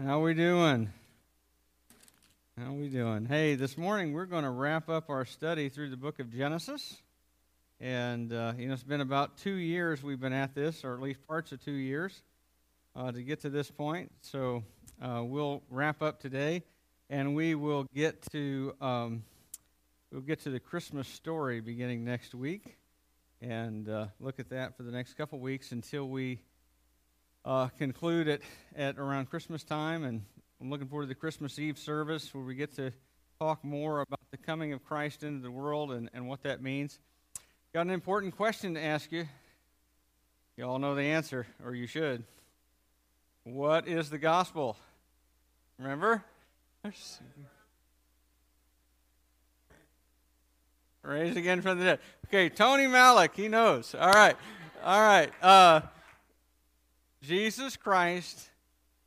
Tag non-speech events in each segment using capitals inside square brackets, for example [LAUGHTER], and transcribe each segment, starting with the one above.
How we doing? How we doing? Hey, this morning we're going to wrap up our study through the book of Genesis. And, uh, you know, it's been about two years we've been at this, or at least parts of two years, uh, to get to this point. So uh, we'll wrap up today, and we will get to um, we'll get to the Christmas story beginning next week, and uh, look at that for the next couple weeks until we uh, conclude it at around Christmas time, and I'm looking forward to the Christmas Eve service where we get to talk more about the coming of Christ into the world and, and what that means. Got an important question to ask you. You all know the answer, or you should. What is the gospel? Remember? Raised again from the dead. Okay, Tony Malik, he knows. All right. All right. Uh, Jesus Christ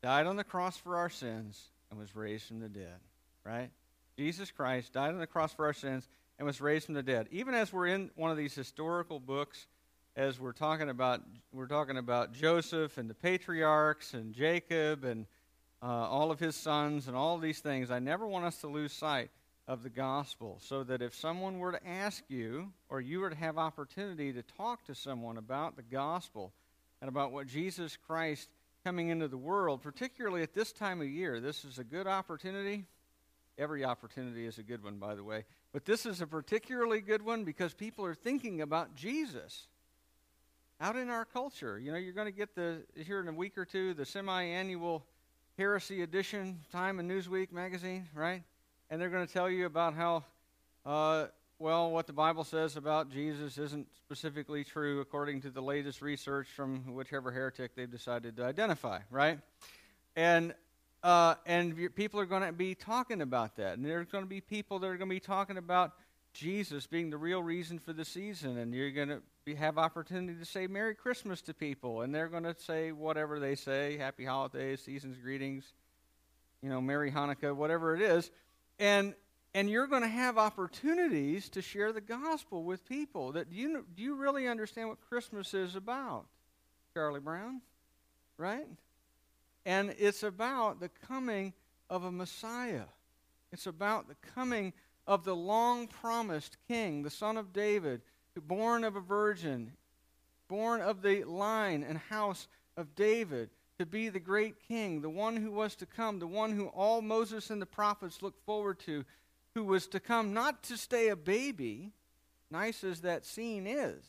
died on the cross for our sins and was raised from the dead, right? Jesus Christ died on the cross for our sins and was raised from the dead. Even as we're in one of these historical books, as we're talking about, we're talking about Joseph and the patriarchs and Jacob and uh, all of his sons and all these things. I never want us to lose sight of the gospel, so that if someone were to ask you, or you were to have opportunity to talk to someone about the gospel, and about what Jesus Christ coming into the world, particularly at this time of year. This is a good opportunity. Every opportunity is a good one, by the way. But this is a particularly good one because people are thinking about Jesus out in our culture. You know, you're going to get the, here in a week or two, the semi annual Heresy Edition, Time and Newsweek magazine, right? And they're going to tell you about how uh, well, what the Bible says about Jesus isn't specifically true according to the latest research from whichever heretic they've decided to identify, right? And uh, and people are going to be talking about that, and there's going to be people that are going to be talking about Jesus being the real reason for the season, and you're going to have opportunity to say Merry Christmas to people, and they're going to say whatever they say, Happy Holidays, Seasons Greetings, you know, Merry Hanukkah, whatever it is, and and you're going to have opportunities to share the gospel with people. That do you do you really understand what Christmas is about, Charlie Brown? Right? And it's about the coming of a Messiah. It's about the coming of the long promised king, the son of David, born of a virgin, born of the line and house of David, to be the great king, the one who was to come, the one who all Moses and the prophets looked forward to, who was to come not to stay a baby, nice as that scene is,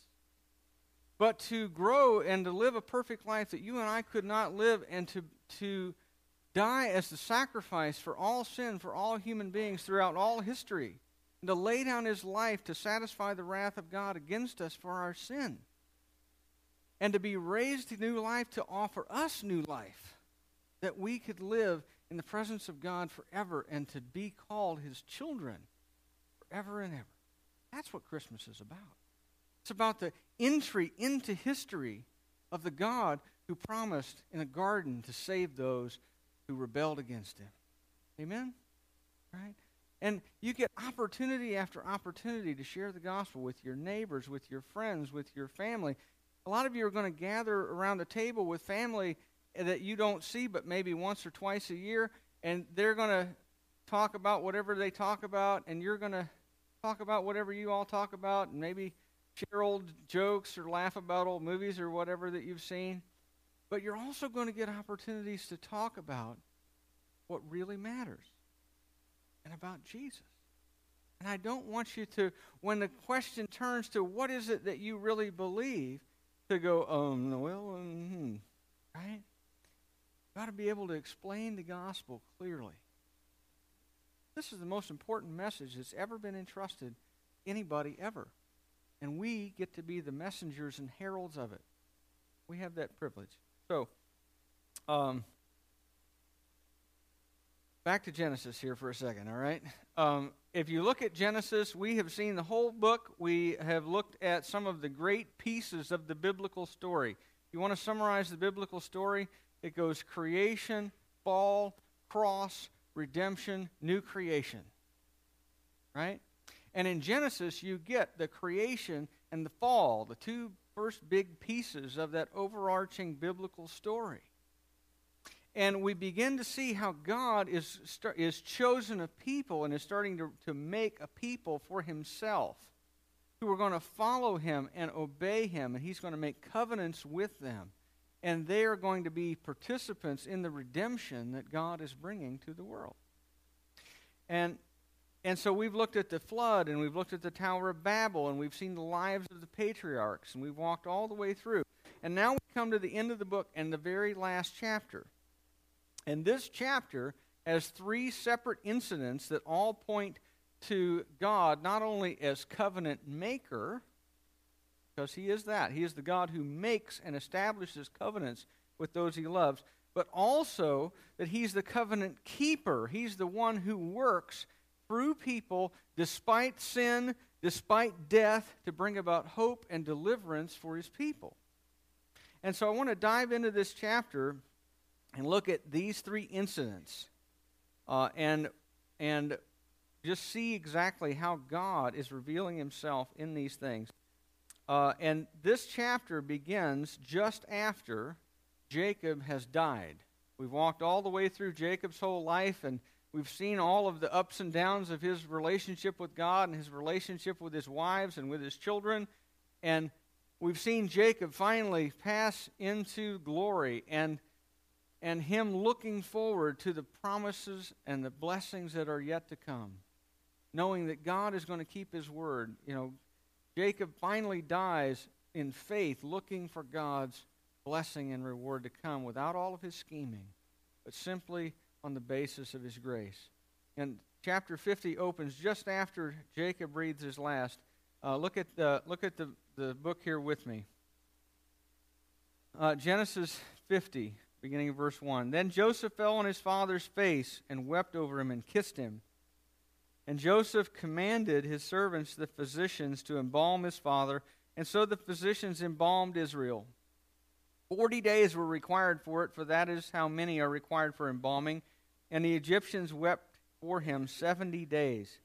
but to grow and to live a perfect life that you and I could not live, and to, to die as the sacrifice for all sin, for all human beings throughout all history, and to lay down his life to satisfy the wrath of God against us for our sin, and to be raised to new life to offer us new life, that we could live in the presence of God forever and to be called his children forever and ever. That's what Christmas is about. It's about the entry into history of the God who promised in a garden to save those who rebelled against him. Amen? Right? And you get opportunity after opportunity to share the gospel with your neighbors, with your friends, with your family. A lot of you are going to gather around the table with family that you don't see but maybe once or twice a year, and they're going to talk about whatever they talk about, and you're going to talk about whatever you all talk about, and maybe share old jokes or laugh about old movies or whatever that you've seen. But you're also going to get opportunities to talk about what really matters and about Jesus. And I don't want you to, when the question turns to what is it that you really believe, to go, um, well, um, hmm, right? Got to be able to explain the gospel clearly. This is the most important message that's ever been entrusted anybody ever. And we get to be the messengers and heralds of it. We have that privilege. So, um, back to Genesis here for a second, all right? Um, if you look at Genesis, we have seen the whole book. We have looked at some of the great pieces of the biblical story. You want to summarize the biblical story? It goes creation, fall, cross, redemption, new creation. Right? And in Genesis, you get the creation and the fall, the two first big pieces of that overarching biblical story. And we begin to see how God is, is chosen a people and is starting to, to make a people for himself who are going to follow him and obey him, and he's going to make covenants with them. And they are going to be participants in the redemption that God is bringing to the world. And, and so we've looked at the flood, and we've looked at the Tower of Babel, and we've seen the lives of the patriarchs, and we've walked all the way through. And now we come to the end of the book and the very last chapter. And this chapter has three separate incidents that all point to God not only as covenant maker, because he is that, he is the God who makes and establishes covenants with those he loves, but also that he's the covenant keeper. He's the one who works through people despite sin, despite death, to bring about hope and deliverance for his people. And so I want to dive into this chapter and look at these three incidents uh, and, and just see exactly how God is revealing himself in these things. Uh, and this chapter begins just after Jacob has died. We've walked all the way through Jacob's whole life, and we've seen all of the ups and downs of his relationship with God and his relationship with his wives and with his children. And we've seen Jacob finally pass into glory and and him looking forward to the promises and the blessings that are yet to come, knowing that God is going to keep his word. You know, Jacob finally dies in faith, looking for God's blessing and reward to come without all of his scheming, but simply on the basis of his grace. And chapter 50 opens just after Jacob reads his last. Uh, look at, the, look at the, the book here with me. Uh, Genesis 50 beginning of verse 1. Then Joseph fell on his father's face and wept over him and kissed him. And Joseph commanded his servants, the physicians, to embalm his father, and so the physicians embalmed Israel. Forty days were required for it, for that is how many are required for embalming. And the Egyptians wept for him seventy days.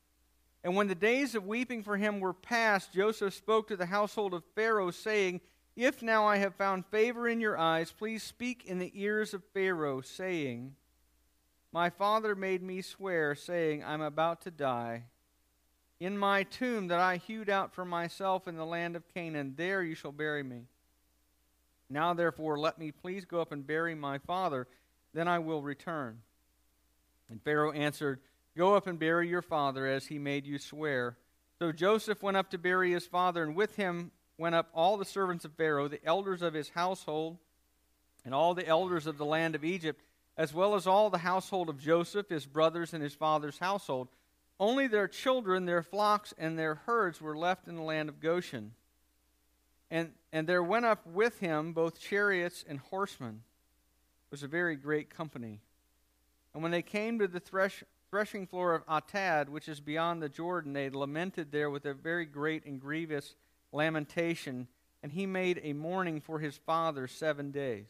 And when the days of weeping for him were past, Joseph spoke to the household of Pharaoh, saying, if now I have found favor in your eyes, please speak in the ears of Pharaoh, saying, My father made me swear, saying, I'm about to die. In my tomb that I hewed out for myself in the land of Canaan, there you shall bury me. Now, therefore, let me please go up and bury my father, then I will return. And Pharaoh answered, Go up and bury your father, as he made you swear. So Joseph went up to bury his father, and with him went up all the servants of Pharaoh, the elders of his household, and all the elders of the land of Egypt, as well as all the household of Joseph, his brothers, and his father's household. Only their children, their flocks, and their herds were left in the land of Goshen. And, and there went up with him both chariots and horsemen. It was a very great company. And when they came to the thresh, threshing floor of Atad, which is beyond the Jordan, they lamented there with a very great and grievous lamentation, and he made a mourning for his father seven days.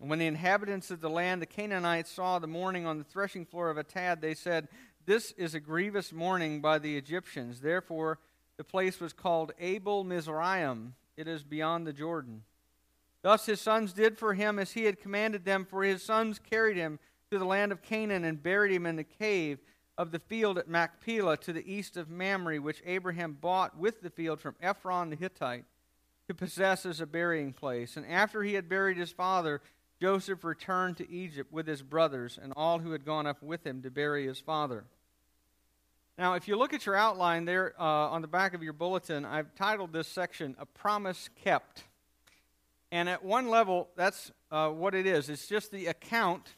And when the inhabitants of the land, the Canaanites, saw the mourning on the threshing floor of Atad, they said, This is a grievous mourning by the Egyptians. Therefore, the place was called Abel Mizraim. It is beyond the Jordan. Thus his sons did for him as he had commanded them, for his sons carried him to the land of Canaan and buried him in the cave of the field at Machpelah to the east of Mamre, which Abraham bought with the field from Ephron the Hittite to possess as a burying place. And after he had buried his father, Joseph returned to Egypt with his brothers and all who had gone up with him to bury his father. Now, if you look at your outline there uh, on the back of your bulletin, I've titled this section A Promise Kept. And at one level, that's uh, what it is. It's just the account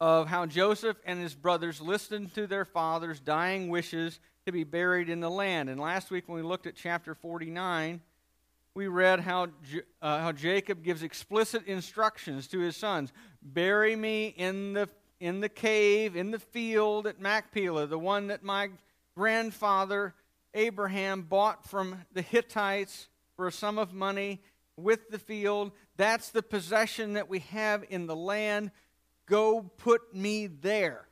of how Joseph and his brothers listened to their father's dying wishes to be buried in the land. And last week, when we looked at chapter 49, we read how, uh, how Jacob gives explicit instructions to his sons bury me in the, in the cave, in the field at Machpelah, the one that my grandfather Abraham bought from the Hittites for a sum of money with the field. That's the possession that we have in the land Go put me there.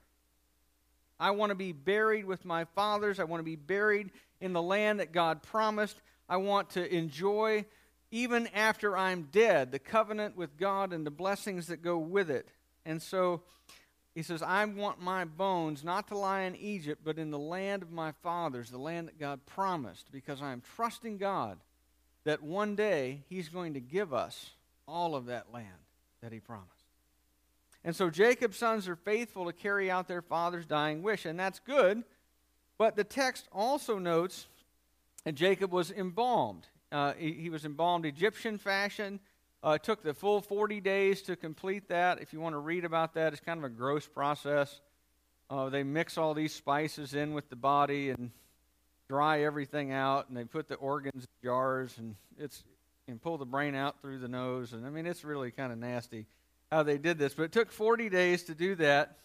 I want to be buried with my fathers. I want to be buried in the land that God promised. I want to enjoy even after I'm dead, the covenant with God and the blessings that go with it. And so he says, I want my bones not to lie in Egypt, but in the land of my fathers, the land that God promised, because I am trusting God that one day he's going to give us all of that land that he promised. And so Jacob's sons are faithful to carry out their father's dying wish, and that's good. But the text also notes that Jacob was embalmed. Uh, he, he, was embalmed Egyptian fashion. Uh, it took the full 40 days to complete that. If you want to read about that, it's kind of a gross process. Uh, they mix all these spices in with the body and dry everything out, and they put the organs in jars, and it's and pull the brain out through the nose. And I mean, it's really kind of nasty how they did this. But it took 40 days to do that.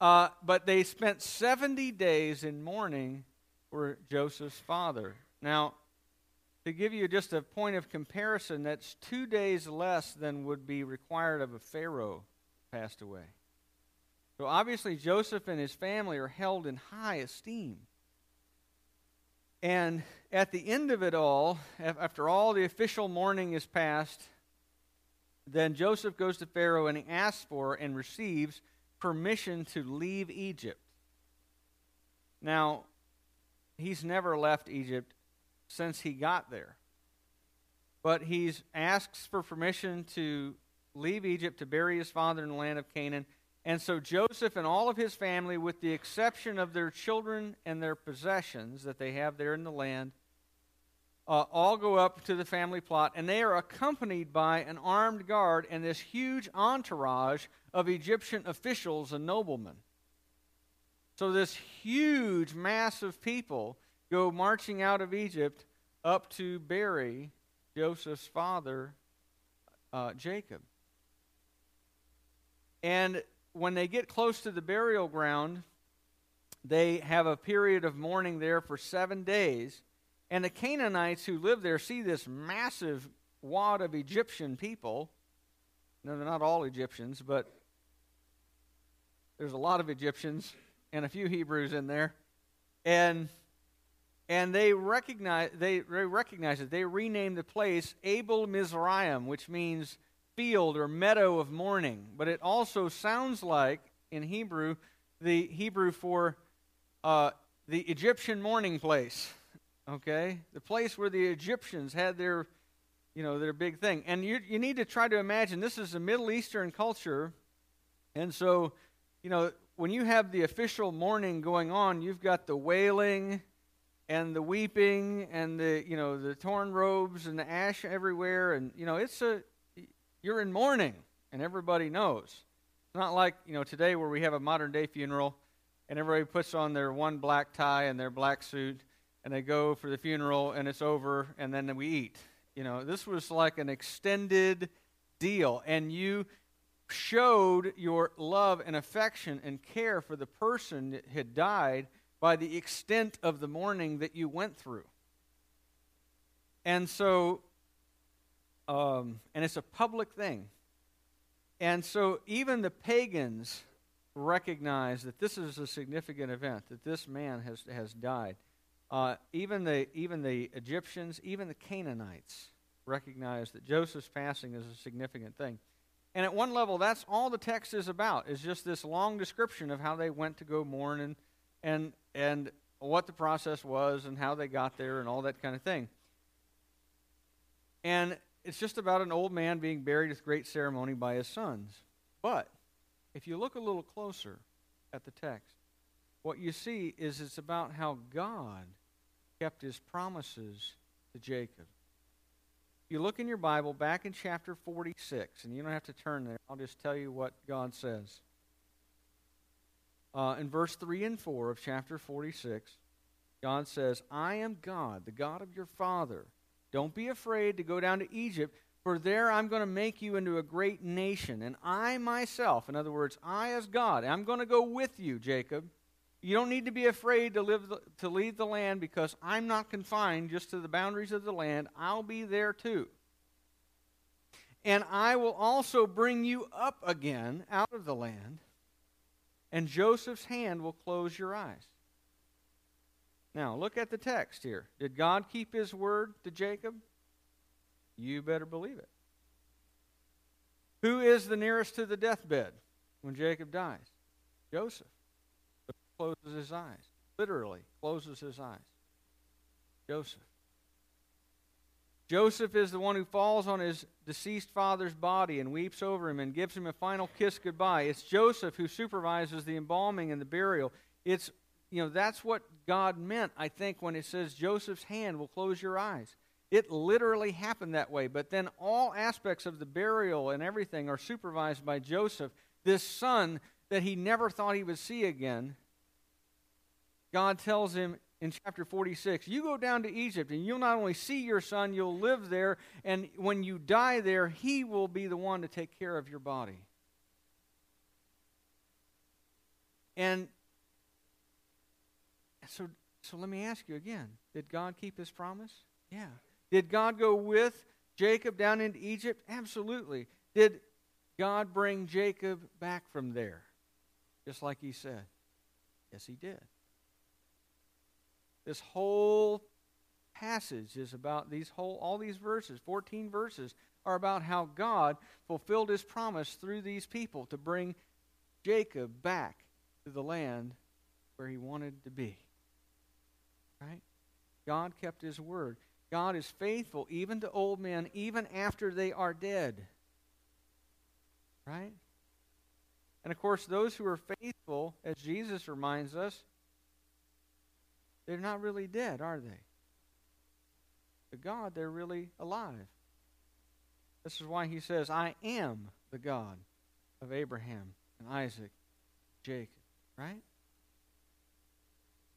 Uh, but they spent 70 days in mourning for Joseph's father. Now, to give you just a point of comparison, that's two days less than would be required of a Pharaoh passed away. So obviously, Joseph and his family are held in high esteem. And at the end of it all, after all the official mourning is passed, then Joseph goes to Pharaoh and he asks for and receives permission to leave Egypt. Now, he's never left Egypt since he got there. But he asks for permission to leave Egypt to bury his father in the land of Canaan. And so Joseph and all of his family, with the exception of their children and their possessions that they have there in the land, uh, all go up to the family plot, and they are accompanied by an armed guard and this huge entourage of Egyptian officials and noblemen. So, this huge mass of people go marching out of Egypt up to bury Joseph's father, uh, Jacob. And when they get close to the burial ground, they have a period of mourning there for seven days. And the Canaanites who live there see this massive wad of Egyptian people. No, they're not all Egyptians, but there's a lot of Egyptians and a few Hebrews in there. And and they recognize they, they recognize it. They renamed the place Abel Mizraim, which means field or meadow of mourning. But it also sounds like in Hebrew the Hebrew for uh, the Egyptian mourning place. Okay, the place where the Egyptians had their, you know, their big thing. And you you need to try to imagine this is a Middle Eastern culture, and so, you know, when you have the official mourning going on, you've got the wailing and the weeping and the you know the torn robes and the ash everywhere. And you know it's a you're in mourning and everybody knows. It's not like you know today where we have a modern day funeral and everybody puts on their one black tie and their black suit and they go for the funeral and it's over and then we eat. You know this was like an extended deal. And you showed your love and affection and care for the person that had died by the extent of the mourning that you went through. And so, um, and it's a public thing. And so, even the pagans recognize that this is a significant event, that this man has, has died. Uh, even, the, even the Egyptians, even the Canaanites recognize that Joseph's passing is a significant thing. And at one level, that's all the text is about, is just this long description of how they went to go mourn and, and and what the process was and how they got there and all that kind of thing. And it's just about an old man being buried with great ceremony by his sons. But if you look a little closer at the text, what you see is it's about how God kept his promises to Jacob. You look in your Bible back in chapter 46, and you don't have to turn there. I'll just tell you what God says uh, in verse 3 and 4 of chapter 46, God says, I am God, the God of your father. Don't be afraid to go down to Egypt, for there I'm going to make you into a great nation. And I myself, in other words, I as God, I'm going to go with you, Jacob. You don't need to be afraid to, live the, to leave the land because I'm not confined just to the boundaries of the land. I'll be there too. And I will also bring you up again out of the land and Joseph's hand will close your eyes. Now, look at the text here. Did God keep his word to Jacob? You better believe it. Who is the nearest to the deathbed when Jacob dies? Joseph. Closes his eyes. Literally closes his eyes. Joseph. Joseph is the one who falls on his deceased father's body and weeps over him and gives him a final kiss goodbye. It's Joseph who supervises the embalming and the burial. It's, you know, that's what God meant, I think, when it says Joseph's hand will close your eyes. It literally happened that way. But then all aspects of the burial and everything are supervised by Joseph, this son that he never thought he would see again. God tells him in chapter 46 You go down to Egypt, and you'll not only see your son, you'll live there, and when you die there, he will be the one to take care of your body. And so, so let me ask you again Did God keep his promise? Yeah. Did God go with Jacob down into Egypt? Absolutely. Did God bring Jacob back from there? Just like he said. Yes, he did. This whole passage is about these whole all these verses, 14 verses are about how God fulfilled his promise through these people to bring Jacob back to the land where he wanted to be. Right? God kept his word. God is faithful even to old men, even after they are dead. Right? And of course, those who are faithful, as Jesus reminds us, they're not really dead, are they? To God, they're really alive. This is why he says, I am the God of Abraham and Isaac, Jacob. Right?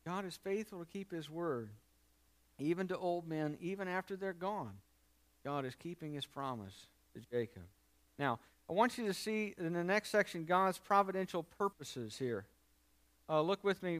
God is faithful to keep his word, even to old men, even after they're gone. God is keeping his promise to Jacob. Now, I want you to see in the next section God's providential purposes here. Uh, look with me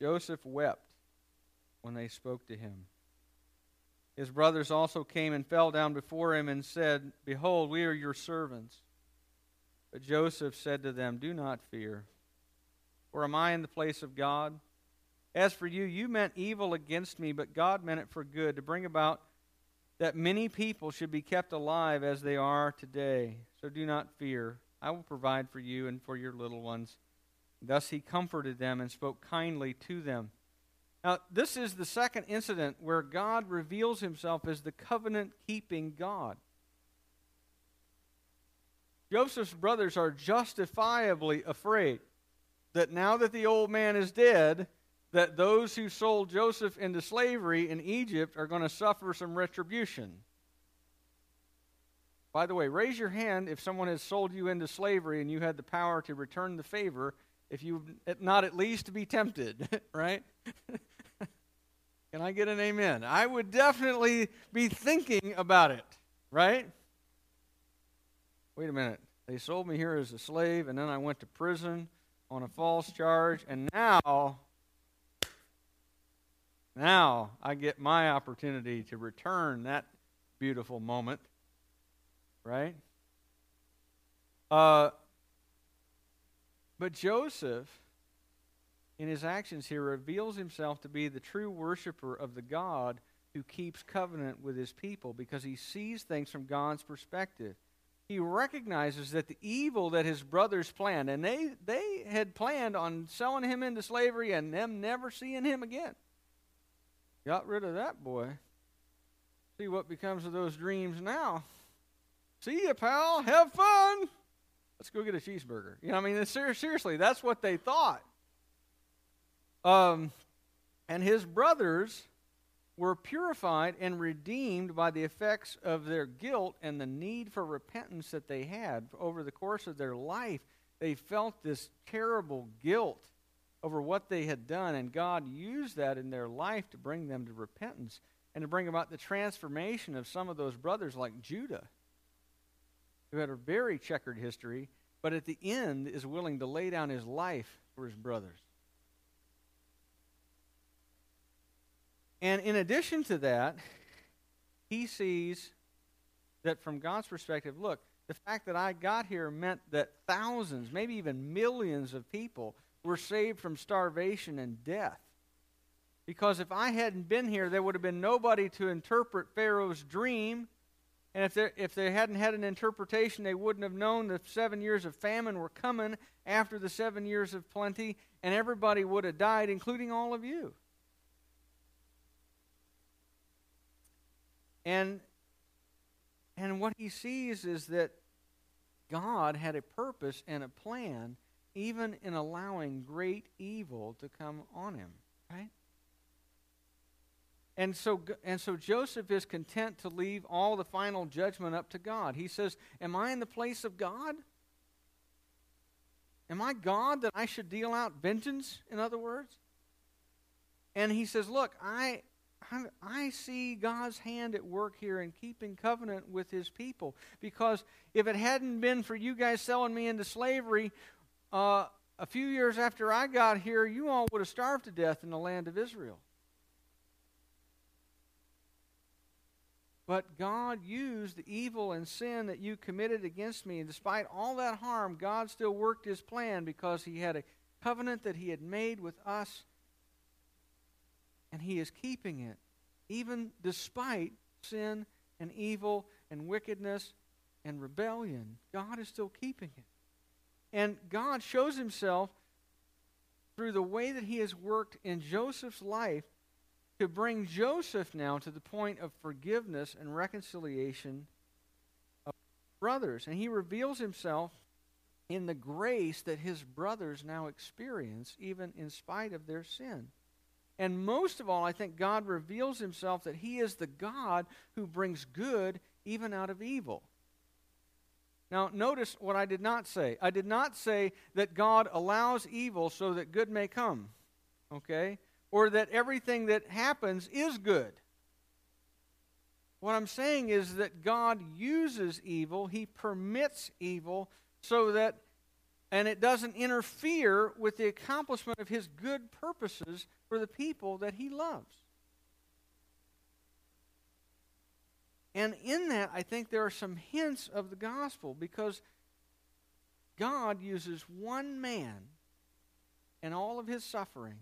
Joseph wept when they spoke to him. His brothers also came and fell down before him and said, Behold, we are your servants. But Joseph said to them, Do not fear, for am I in the place of God? As for you, you meant evil against me, but God meant it for good, to bring about that many people should be kept alive as they are today. So do not fear. I will provide for you and for your little ones. Thus he comforted them and spoke kindly to them. Now, this is the second incident where God reveals himself as the covenant keeping God. Joseph's brothers are justifiably afraid that now that the old man is dead, that those who sold Joseph into slavery in Egypt are going to suffer some retribution. By the way, raise your hand if someone has sold you into slavery and you had the power to return the favor if you not at least be tempted, [LAUGHS] right? [LAUGHS] Can I get an amen? I would definitely be thinking about it, right? Wait a minute. They sold me here as a slave, and then I went to prison on a false charge, and now, now I get my opportunity to return that beautiful moment, right? Uh, but Joseph, in his actions here, reveals himself to be the true worshiper of the God who keeps covenant with his people because he sees things from God's perspective. He recognizes that the evil that his brothers planned, and they, they had planned on selling him into slavery and them never seeing him again. Got rid of that boy. See what becomes of those dreams now. See you, pal. Have fun. Let's go get a cheeseburger. You know, I mean, seriously, that's what they thought. Um, and his brothers were purified and redeemed by the effects of their guilt and the need for repentance that they had over the course of their life. They felt this terrible guilt over what they had done, and God used that in their life to bring them to repentance. and to bring about the transformation of some of those brothers like Judah, who had a very checkered history, but at the end is willing to lay down his life for his brothers. And in addition to that, he sees that from God's perspective, look, the fact that I got here meant that thousands, maybe even millions of people were saved from starvation and death. Because if I hadn't been here, there would have been nobody to interpret Pharaoh's dream. And if, they, if they hadn't had an interpretation, they wouldn't have known the seven years of famine were coming after the seven years of plenty, and everybody would have died, including all of you. And and what he sees is that God had a purpose and a plan, even in allowing great evil to come on him, right? And so, and so Joseph is content to leave all the final judgment up to God. He says, Am I in the place of God? Am I God that I should deal out vengeance, in other words? And he says, Look, I, I I, see God's hand at work here in keeping covenant with his people. Because if it hadn't been for you guys selling me into slavery, uh, a few years after I got here, you all would have starved to death in the land of Israel. But God used the evil and sin that you committed against me. And despite all that harm, God still worked his plan because he had a covenant that he had made with us and he is keeping it, even despite sin and evil and wickedness and rebellion. God is still keeping it. And God shows himself through the way that he has worked in Joseph's life to bring Joseph now to the point of forgiveness and reconciliation of brothers. And he reveals himself in the grace that his brothers now experience, even in spite of their sin. And most of all, I think God reveals himself that he is the God who brings good even out of evil. Now, notice what I did not say. I did not say that God allows evil so that good may come, okay? Or that everything that happens is good. What I'm saying is that God uses evil, He permits evil so that, and it doesn't interfere with the accomplishment of His good purposes for the people that he loves. And in that, I think there are some hints of the gospel because God uses one man and all of his suffering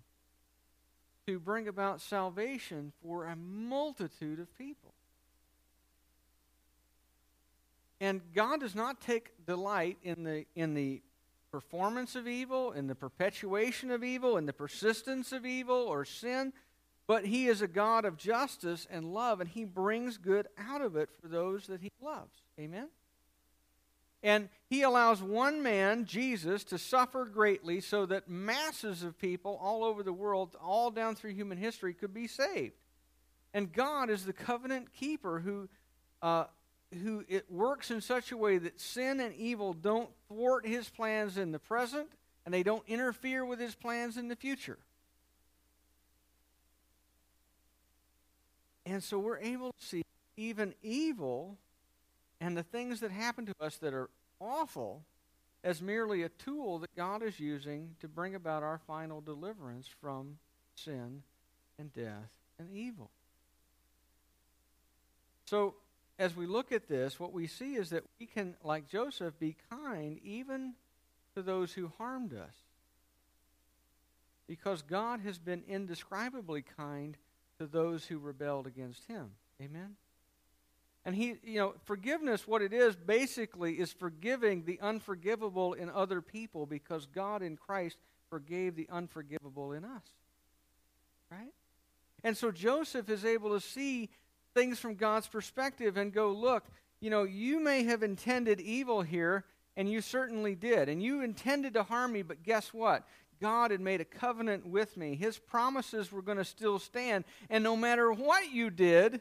to bring about salvation for a multitude of people. And God does not take delight in the, in the performance of evil, in the perpetuation of evil, in the persistence of evil or sin, but He is a God of justice and love, and He brings good out of it for those that He loves. Amen? And He allows one man, Jesus, to suffer greatly so that masses of people all over the world, all down through human history, could be saved. And God is the covenant keeper who. Uh, who it works in such a way that sin and evil don't thwart his plans in the present and they don't interfere with his plans in the future. And so we're able to see even evil and the things that happen to us that are awful as merely a tool that God is using to bring about our final deliverance from sin and death and evil. So as we look at this, what we see is that we can, like Joseph, be kind even to those who harmed us. Because God has been indescribably kind to those who rebelled against him. Amen? And he, you know, forgiveness, what it is basically is forgiving the unforgivable in other people because God in Christ forgave the unforgivable in us. Right? And so Joseph is able to see things from God's perspective and go, look, you know, you may have intended evil here, and you certainly did. And you intended to harm me, but guess what? God had made a covenant with me. His promises were going to still stand. And no matter what you did,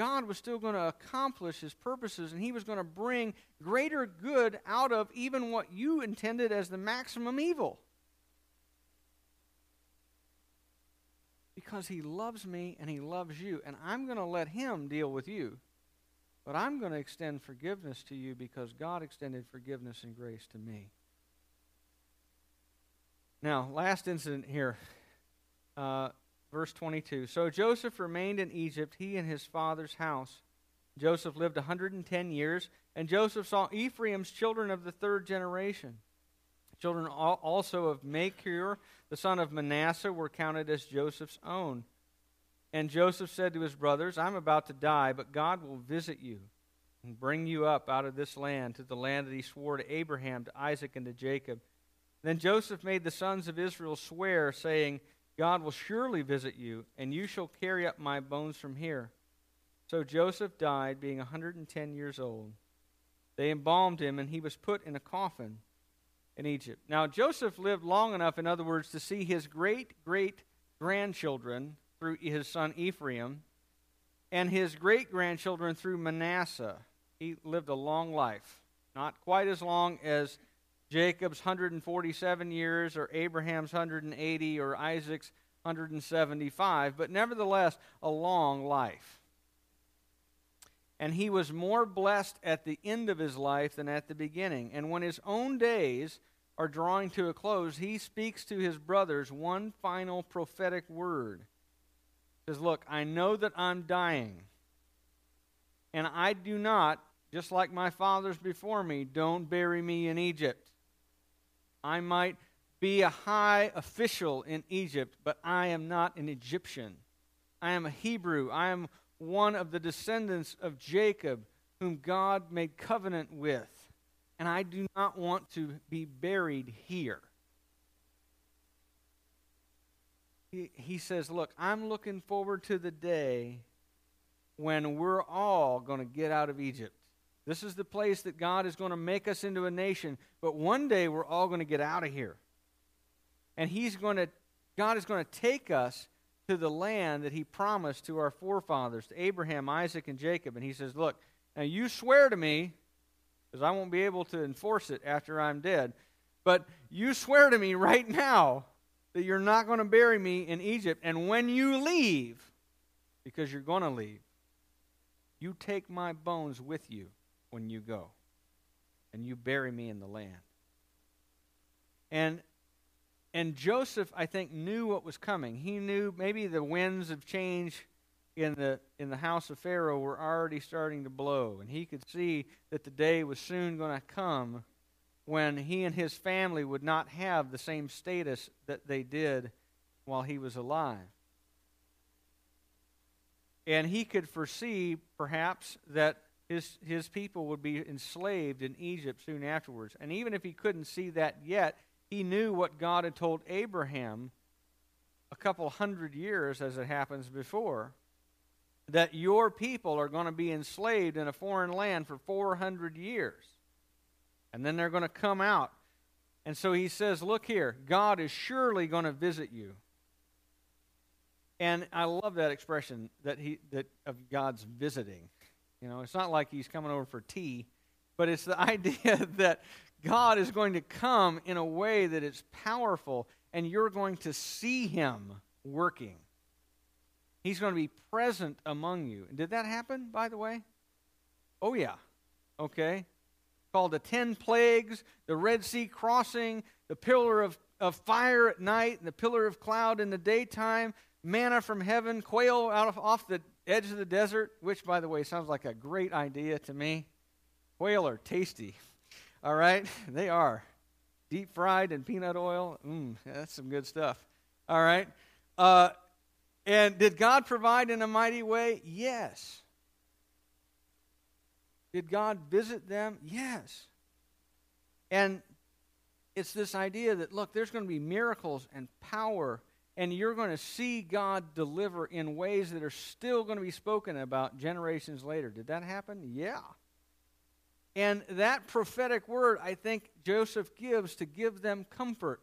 God was still going to accomplish his purposes, and he was going to bring greater good out of even what you intended as the maximum evil. because he loves me and he loves you. And I'm going to let him deal with you. But I'm going to extend forgiveness to you because God extended forgiveness and grace to me. Now, last incident here, uh, verse 22. So Joseph remained in Egypt, he and his father's house. Joseph lived 110 years, and Joseph saw Ephraim's children of the third generation. Children also of Machir, the son of Manasseh, were counted as Joseph's own. And Joseph said to his brothers, I'm about to die, but God will visit you and bring you up out of this land to the land that he swore to Abraham, to Isaac, and to Jacob. Then Joseph made the sons of Israel swear, saying, God will surely visit you, and you shall carry up my bones from here. So Joseph died, being a 110 years old. They embalmed him, and he was put in a coffin in Egypt. Now, Joseph lived long enough, in other words, to see his great great grandchildren through his son Ephraim and his great grandchildren through Manasseh. He lived a long life, not quite as long as Jacob's 147 years or Abraham's 180 or Isaac's 175, but nevertheless a long life. And he was more blessed at the end of his life than at the beginning. And when his own days are drawing to a close, he speaks to his brothers one final prophetic word. He says, Look, I know that I'm dying. And I do not, just like my fathers before me, don't bury me in Egypt. I might be a high official in Egypt, but I am not an Egyptian. I am a Hebrew. I am one of the descendants of Jacob, whom God made covenant with, and I do not want to be buried here. He, says, Look, I'm looking forward to the day when we're all going to get out of Egypt. This is the place that God is going to make us into a nation, but one day we're all going to get out of here. And he's going to God is going to take us to the land that he promised to our forefathers, to Abraham, Isaac, and Jacob. And he says, Look, now you swear to me, because I won't be able to enforce it after I'm dead, but you swear to me right now that you're not going to bury me in Egypt. And when you leave, because you're going to leave, you take my bones with you when you go, and you bury me in the land. And and Joseph, I think, knew what was coming. He knew maybe the winds of change in the in the house of Pharaoh were already starting to blow, and he could see that the day was soon going to come when he and his family would not have the same status that they did while he was alive. And he could foresee, perhaps, that his, his people would be enslaved in Egypt soon afterwards. And even if he couldn't see that yet, he knew what God had told Abraham a couple hundred years, as it happens before, that your people are going to be enslaved in a foreign land for 400 years. And then they're going to come out. And so he says, Look here, God is surely going to visit you. And I love that expression that he that of God's visiting. You know, it's not like he's coming over for tea, but it's the [LAUGHS] idea that God is going to come in a way that is powerful, and you're going to see him working. He's going to be present among you. Did that happen, by the way? Oh, yeah. Okay. Called the ten plagues, the Red Sea crossing, the pillar of, of fire at night, and the pillar of cloud in the daytime, manna from heaven, quail out of, off the edge of the desert, which, by the way, sounds like a great idea to me. Quail are tasty. [LAUGHS] All right? [LAUGHS] They are. Deep fried in peanut oil. Mmm, that's some good stuff. All right? Uh, and did God provide in a mighty way? Yes. Did God visit them? Yes. And it's this idea that, look, there's going to be miracles and power, and you're going to see God deliver in ways that are still going to be spoken about generations later. Did that happen? Yeah. And that prophetic word, I think Joseph gives to give them comfort.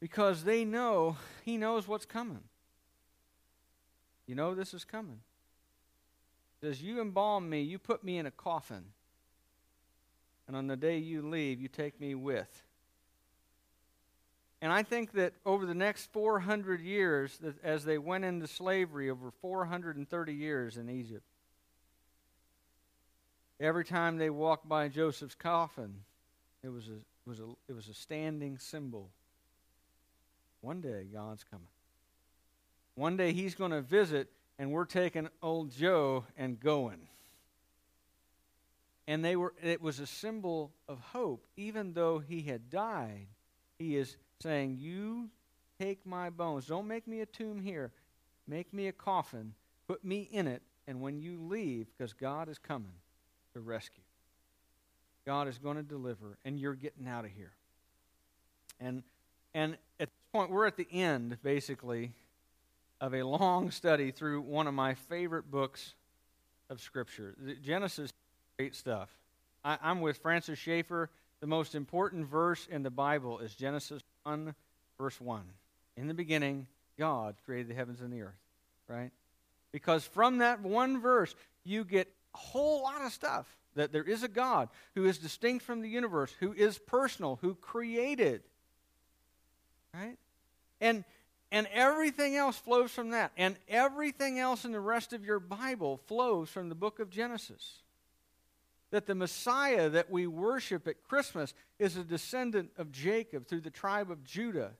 Because they know, he knows what's coming. You know this is coming. Says, You embalm me, you put me in a coffin. And on the day you leave, you take me with. And I think that over the next 400 years, as they went into slavery, over 430 years in Egypt, every time they walked by Joseph's coffin, it was a, it was a, it was a standing symbol. One day, God's coming. One day, He's going to visit, and we're taking old Joe and going. And they were, it was a symbol of hope. Even though he had died, he is saying, You take my bones. Don't make me a tomb here. Make me a coffin. Put me in it. And when you leave, because God is coming to rescue, God is going to deliver, and you're getting out of here. And, and at this point, we're at the end, basically, of a long study through one of my favorite books of Scripture. Genesis, great stuff. I, I'm with Francis Schaeffer. The most important verse in the Bible is Genesis 1, verse 1. In the beginning, God created the heavens and the earth, right? Because from that one verse, you get a whole lot of stuff that there is a God who is distinct from the universe, who is personal, who created, right? And and everything else flows from that. And everything else in the rest of your Bible flows from the book of Genesis that the Messiah that we worship at Christmas is a descendant of Jacob through the tribe of Judah.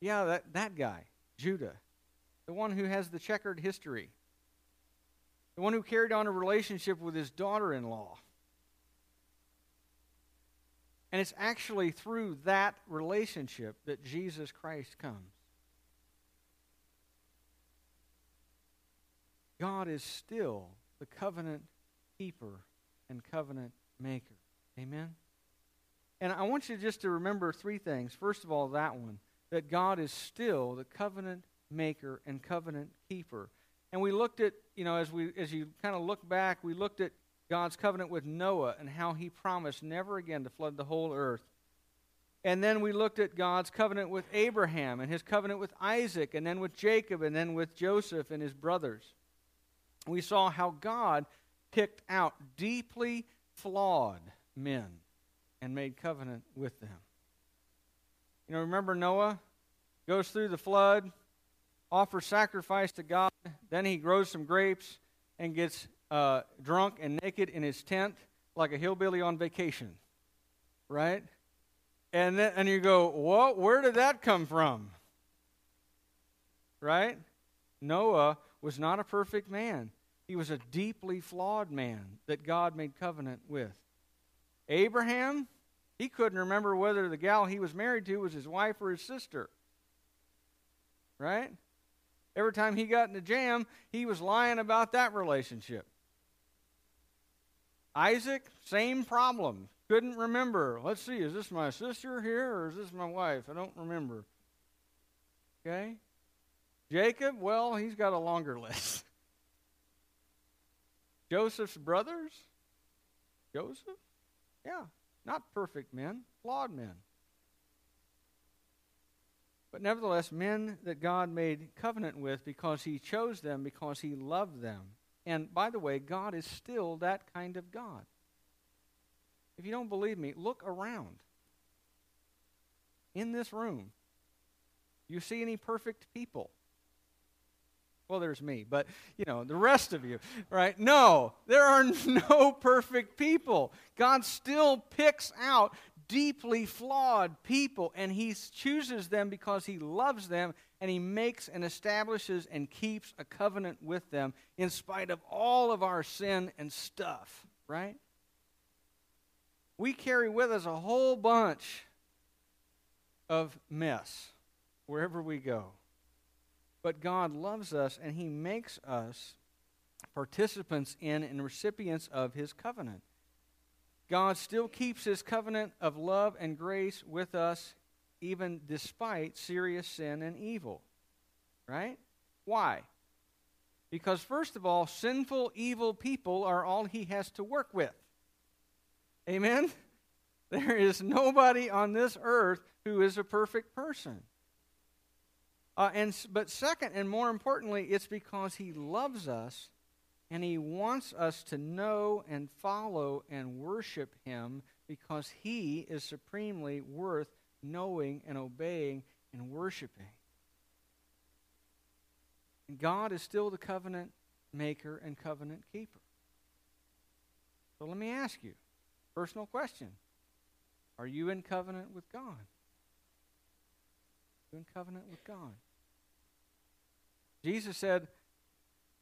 Yeah, that, that guy, Judah, the one who has the checkered history, the one who carried on a relationship with his daughter in law. And it's actually through that relationship that Jesus Christ comes. God is still the covenant keeper and covenant maker. Amen? And I want you just to remember three things. First of all, that one that God is still the covenant maker and covenant keeper. And we looked at, you know, as we as you kind of look back, we looked at God's covenant with Noah and how he promised never again to flood the whole earth. And then we looked at God's covenant with Abraham and his covenant with Isaac and then with Jacob and then with Joseph and his brothers. We saw how God picked out deeply flawed men and made covenant with them. You know, remember Noah goes through the flood, offers sacrifice to God, then he grows some grapes and gets uh, drunk and naked in his tent like a hillbilly on vacation, right? And then and you go, what? Where did that come from? Right? Noah was not a perfect man. He was a deeply flawed man that God made covenant with. Abraham, he couldn't remember whether the gal he was married to was his wife or his sister. Right? Every time he got in a jam, he was lying about that relationship. Isaac, same problem. Couldn't remember. Let's see, is this my sister here or is this my wife? I don't remember. Okay? Jacob, well, he's got a longer [LAUGHS] list. Joseph's brothers? Joseph? Yeah, not perfect men, flawed men. But nevertheless, men that God made covenant with because he chose them, because he loved them. And by the way, God is still that kind of God. If you don't believe me, look around. In this room, you see any perfect people? Well, there's me, but you know, the rest of you, right? No, there are [LAUGHS] no perfect people. God still picks out deeply flawed people, and He chooses them because He loves them, and He makes and establishes and keeps a covenant with them in spite of all of our sin and stuff, right? We carry with us a whole bunch of mess wherever we go. But God loves us and He makes us participants in and recipients of His covenant. God still keeps His covenant of love and grace with us, even despite serious sin and evil. Right? Why? Because, first of all, sinful, evil people are all He has to work with. Amen? [LAUGHS] There is nobody on this earth who is a perfect person. Uh, and, but second, and more importantly, it's because he loves us and he wants us to know and follow and worship him because he is supremely worth knowing and obeying and worshiping. And God is still the covenant maker and covenant keeper. So let me ask you, personal question. Are you in covenant with God? Are you in covenant with God? Jesus said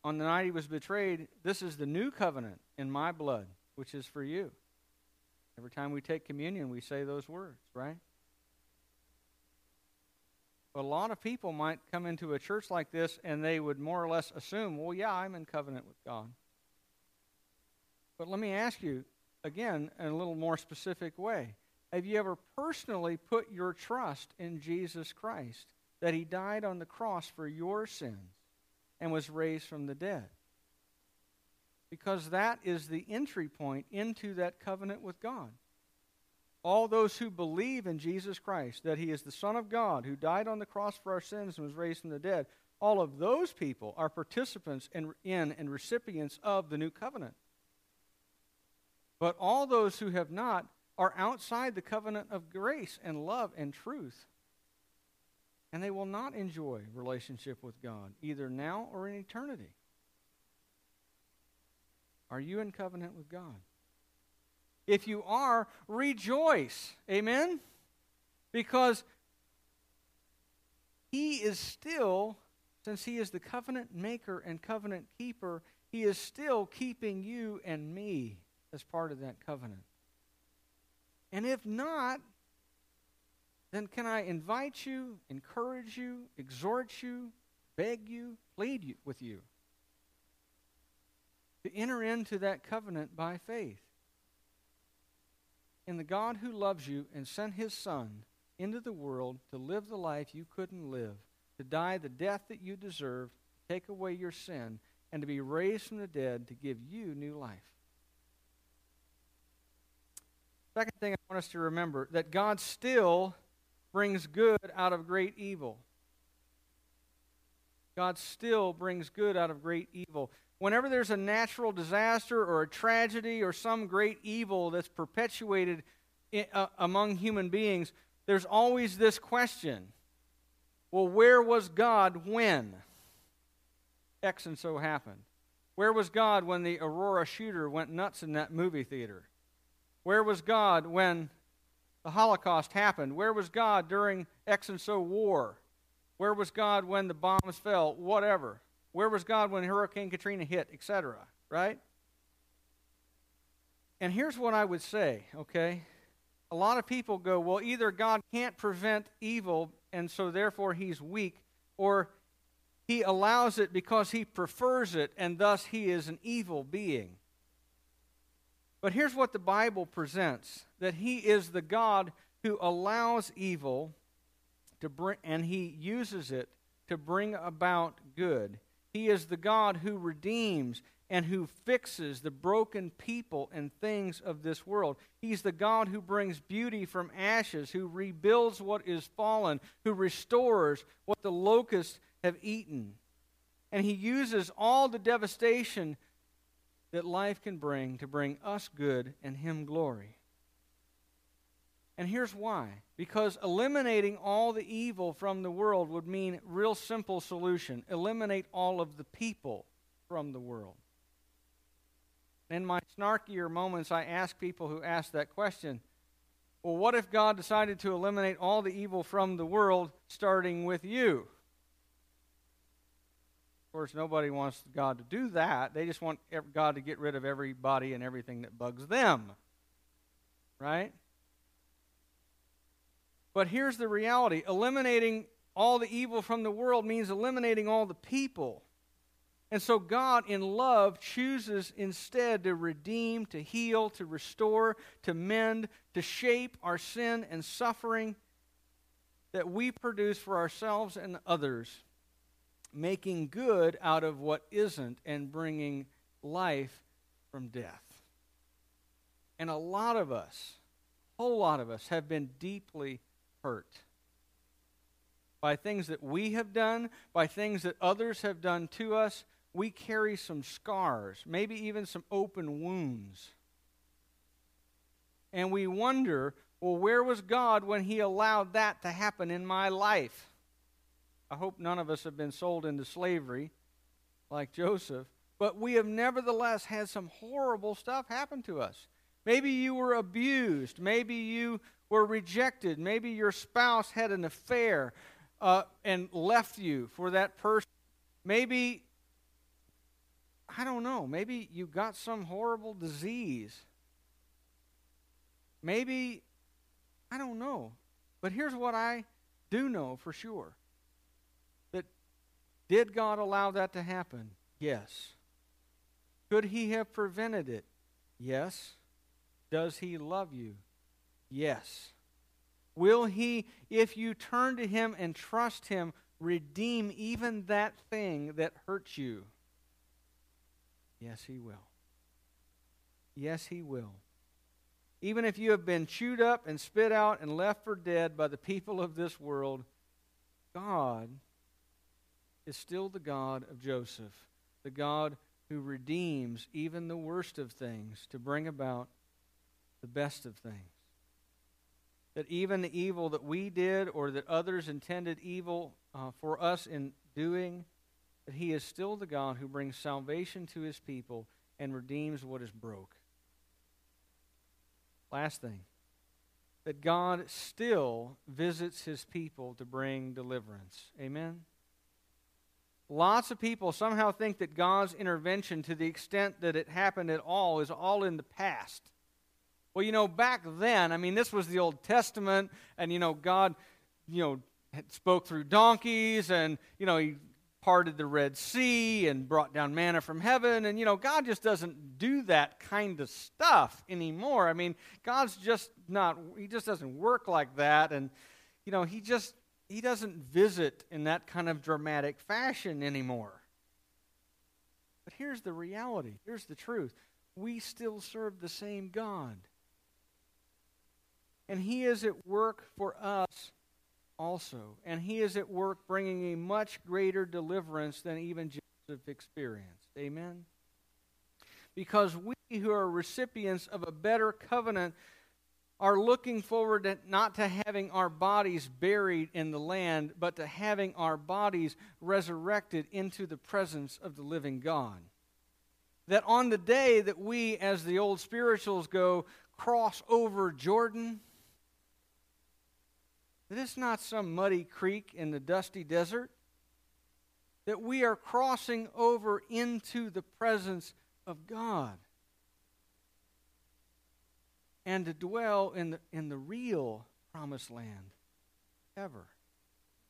on the night he was betrayed, This is the new covenant in my blood, which is for you. Every time we take communion, we say those words, right? But a lot of people might come into a church like this and they would more or less assume, well, yeah, I'm in covenant with God. But let me ask you again in a little more specific way. Have you ever personally put your trust in Jesus Christ, that he died on the cross for your sins and was raised from the dead? Because that is the entry point into that covenant with God all those who believe in Jesus Christ, that he is the Son of God who died on the cross for our sins and was raised from the dead, all of those people are participants in, in and recipients of the new covenant. But all those who have not are outside the covenant of grace and love and truth. And they will not enjoy relationship with God, either now or in eternity. Are you in covenant with God? If you are, rejoice. Amen? Because he is still, since he is the covenant maker and covenant keeper, he is still keeping you and me as part of that covenant. And if not, then can I invite you, encourage you, exhort you, beg you, plead you, with you to enter into that covenant by faith? in the God who loves you and sent his Son into the world to live the life you couldn't live, to die the death that you deserved, take away your sin, and to be raised from the dead to give you new life. Second thing I want us to remember that God still brings good out of great evil. God still brings good out of great evil whenever there's a natural disaster or a tragedy or some great evil that's perpetuated in, uh, among human beings, there's always this question well, where was God when X and so happened? Where was God when the Aurora shooter went nuts in that movie theater? Where was God when the Holocaust happened? Where was God during X and so war? Where was God when the bombs fell? Whatever. Where was God when Hurricane Katrina hit, etc., right? And here's what I would say, okay? A lot of people go, well, either God can't prevent evil and so therefore he's weak, or he allows it because he prefers it and thus he is an evil being. But here's what the Bible presents that he is the God who allows evil to bring and he uses it to bring about good. He is the God who redeems and who fixes the broken people and things of this world. He's the God who brings beauty from ashes, who rebuilds what is fallen, who restores what the locusts have eaten. And He uses all the devastation that life can bring to bring us good and Him glory. And here's why. Because eliminating all the evil from the world would mean real simple solution. Eliminate all of the people from the world. In my snarkier moments, I ask people who ask that question, well, what if God decided to eliminate all the evil from the world, starting with you? Of course, nobody wants God to do that. They just want God to get rid of everybody and everything that bugs them. Right? But here's the reality eliminating all the evil from the world means eliminating all the people. And so God, in love, chooses instead to redeem, to heal, to restore, to mend, to shape our sin and suffering that we produce for ourselves and others, making good out of what isn't and bringing life from death. And a lot of us, a whole lot of us, have been deeply hurt. By things that we have done, by things that others have done to us, we carry some scars, maybe even some open wounds. And we wonder, Well, where was God when He allowed that to happen in my life? I hope none of us have been sold into slavery like Joseph, but we have nevertheless had some horrible stuff happen to us. Maybe you were abused. Maybe you were rejected. Maybe your spouse had an affair uh, and left you for that person. Maybe, I don't know, maybe you got some horrible disease. Maybe, I don't know. But here's what I do know for sure did God allow that to happen? Yes. Could He have prevented it? Yes. Does He love you? Yes. Will He, if you turn to Him and trust Him, redeem even that thing that hurts you? Yes, He will. Yes, He will. Even if you have been chewed up and spit out and left for dead by the people of this world, God is still the God of Joseph, the God who redeems even the worst of things to bring about the best of things. That even the evil that we did or that others intended evil uh, for us in doing, that He is still the God who brings salvation to His people and redeems what is broke. Last thing that God still visits His people to bring deliverance. Amen? Lots of people somehow think that God's intervention, to the extent that it happened at all, is all in the past. Well, you know, back then, I mean, this was the Old Testament, and, you know, God, you know, spoke through donkeys, and, you know, He parted the Red Sea and brought down manna from heaven. And, you know, God just doesn't do that kind of stuff anymore. I mean, God's just not, He just doesn't work like that. And, you know, He just, He doesn't visit in that kind of dramatic fashion anymore. But here's the reality here's the truth we still serve the same God. And He is at work for us also. And He is at work bringing a much greater deliverance than even Joseph experienced. Amen? Because we who are recipients of a better covenant are looking forward to not to having our bodies buried in the land, but to having our bodies resurrected into the presence of the living God. That on the day that we, as the old spirituals go, cross over Jordan, that it's not some muddy creek in the dusty desert, that we are crossing over into the presence of God and to dwell in the, in the real promised land ever,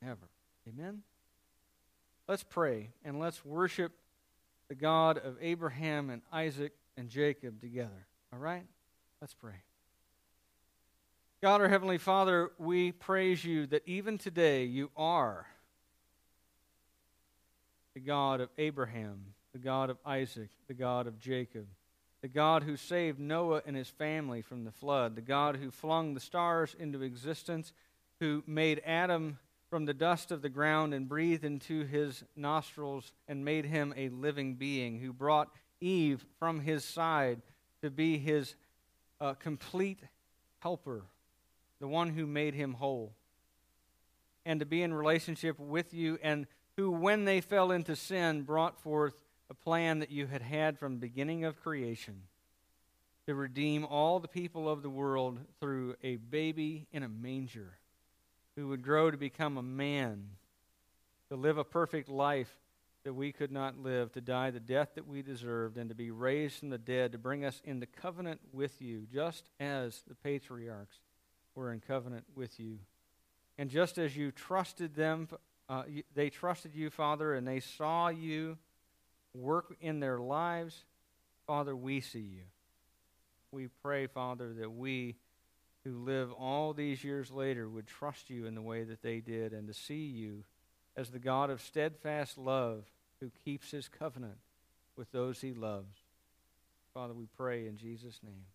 ever. Amen? Let's pray and let's worship the God of Abraham and Isaac and Jacob together. All right? Let's pray. God, our Heavenly Father, we praise you that even today you are the God of Abraham, the God of Isaac, the God of Jacob, the God who saved Noah and his family from the flood, the God who flung the stars into existence, who made Adam from the dust of the ground and breathed into his nostrils and made him a living being, who brought Eve from his side to be his uh, complete helper. The one who made him whole, and to be in relationship with you, and who, when they fell into sin, brought forth a plan that you had had from the beginning of creation to redeem all the people of the world through a baby in a manger who would grow to become a man, to live a perfect life that we could not live, to die the death that we deserved, and to be raised from the dead, to bring us into covenant with you, just as the patriarchs were in covenant with you. And just as you trusted them, uh, they trusted you, Father, and they saw you work in their lives, Father, we see you. We pray, Father, that we who live all these years later would trust you in the way that they did and to see you as the God of steadfast love who keeps his covenant with those he loves. Father, we pray in Jesus' name.